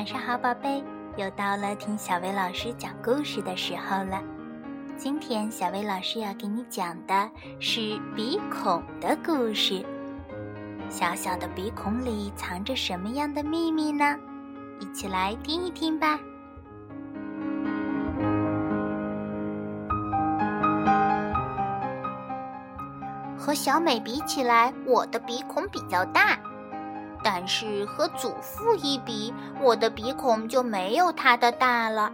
晚上好，宝贝，又到了听小薇老师讲故事的时候了。今天小薇老师要给你讲的是鼻孔的故事。小小的鼻孔里藏着什么样的秘密呢？一起来听一听吧。和小美比起来，我的鼻孔比较大。但是和祖父一比，我的鼻孔就没有他的大了。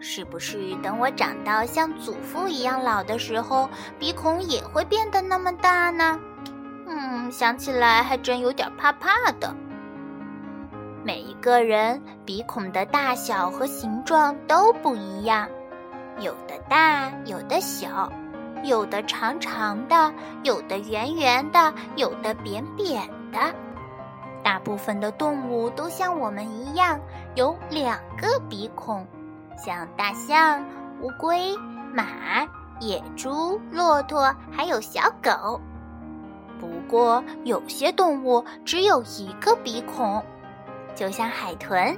是不是等我长到像祖父一样老的时候，鼻孔也会变得那么大呢？嗯，想起来还真有点怕怕的。每一个人鼻孔的大小和形状都不一样，有的大，有的小，有的长长的，有的圆圆的，有的扁扁的。大部分的动物都像我们一样有两个鼻孔，像大象、乌龟、马、野猪、骆驼，还有小狗。不过有些动物只有一个鼻孔，就像海豚，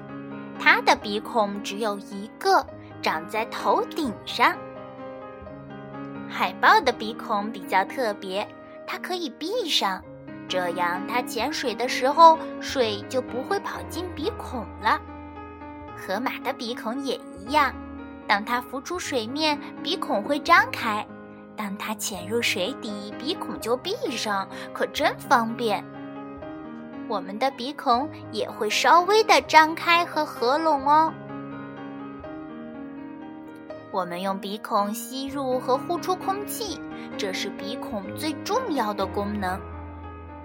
它的鼻孔只有一个，长在头顶上。海豹的鼻孔比较特别，它可以闭上。这样，它潜水的时候，水就不会跑进鼻孔了。河马的鼻孔也一样，当它浮出水面，鼻孔会张开；当它潜入水底，鼻孔就闭上，可真方便。我们的鼻孔也会稍微的张开和合拢哦。我们用鼻孔吸入和呼出空气，这是鼻孔最重要的功能。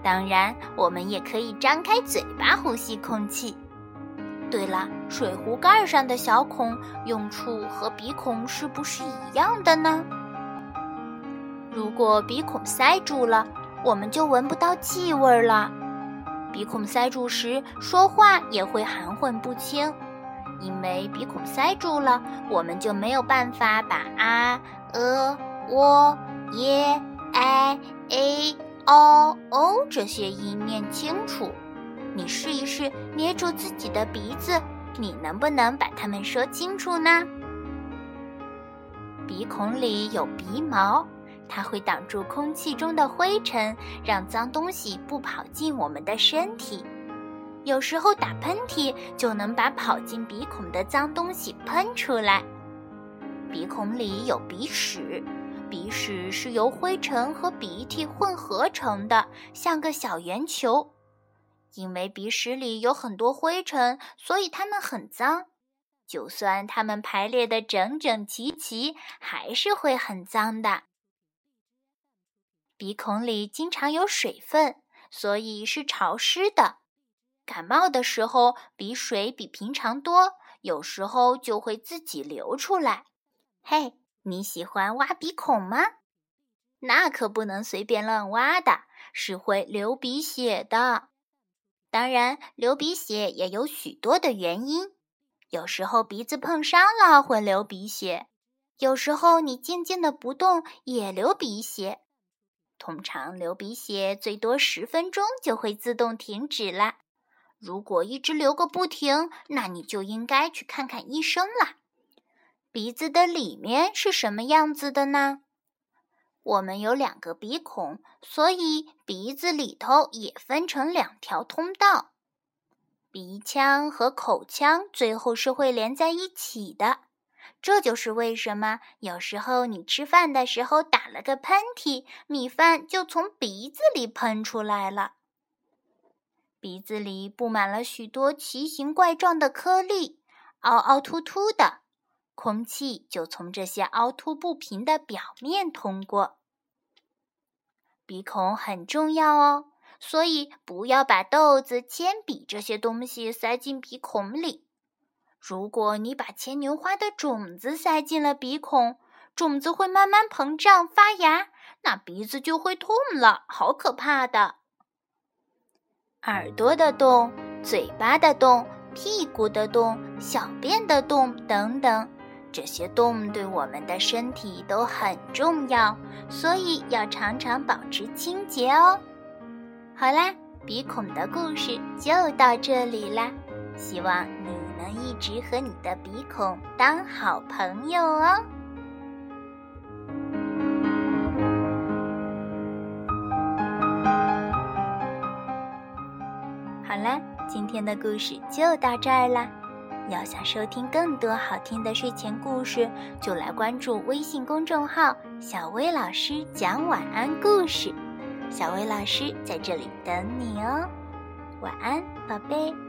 当然，我们也可以张开嘴巴呼吸空气。对了，水壶盖上的小孔用处和鼻孔是不是一样的呢？如果鼻孔塞住了，我们就闻不到气味了。鼻孔塞住时，说话也会含混不清，因为鼻孔塞住了，我们就没有办法把啊、呃、喔、耶、哎、a。哦哦，这些音念清楚。你试一试，捏住自己的鼻子，你能不能把它们说清楚呢？鼻孔里有鼻毛，它会挡住空气中的灰尘，让脏东西不跑进我们的身体。有时候打喷嚏就能把跑进鼻孔的脏东西喷出来。鼻孔里有鼻屎。鼻屎是由灰尘和鼻涕混合成的，像个小圆球。因为鼻屎里有很多灰尘，所以它们很脏。就算它们排列的整整齐齐，还是会很脏的。鼻孔里经常有水分，所以是潮湿的。感冒的时候，鼻水比平常多，有时候就会自己流出来。嘿。你喜欢挖鼻孔吗？那可不能随便乱挖的，是会流鼻血的。当然，流鼻血也有许多的原因。有时候鼻子碰伤了会流鼻血，有时候你静静的不动也流鼻血。通常流鼻血最多十分钟就会自动停止了。如果一直流个不停，那你就应该去看看医生了。鼻子的里面是什么样子的呢？我们有两个鼻孔，所以鼻子里头也分成两条通道。鼻腔和口腔最后是会连在一起的。这就是为什么有时候你吃饭的时候打了个喷嚏，米饭就从鼻子里喷出来了。鼻子里布满了许多奇形怪状的颗粒，凹凹凸凸的。空气就从这些凹凸不平的表面通过。鼻孔很重要哦，所以不要把豆子、铅笔这些东西塞进鼻孔里。如果你把牵牛花的种子塞进了鼻孔，种子会慢慢膨胀发芽，那鼻子就会痛了，好可怕的。耳朵的洞、嘴巴的洞、屁股的洞、小便的洞等等。这些洞对我们的身体都很重要，所以要常常保持清洁哦。好啦，鼻孔的故事就到这里啦，希望你能一直和你的鼻孔当好朋友哦。好啦，今天的故事就到这儿啦。要想收听更多好听的睡前故事，就来关注微信公众号“小薇老师讲晚安故事”。小薇老师在这里等你哦，晚安，宝贝。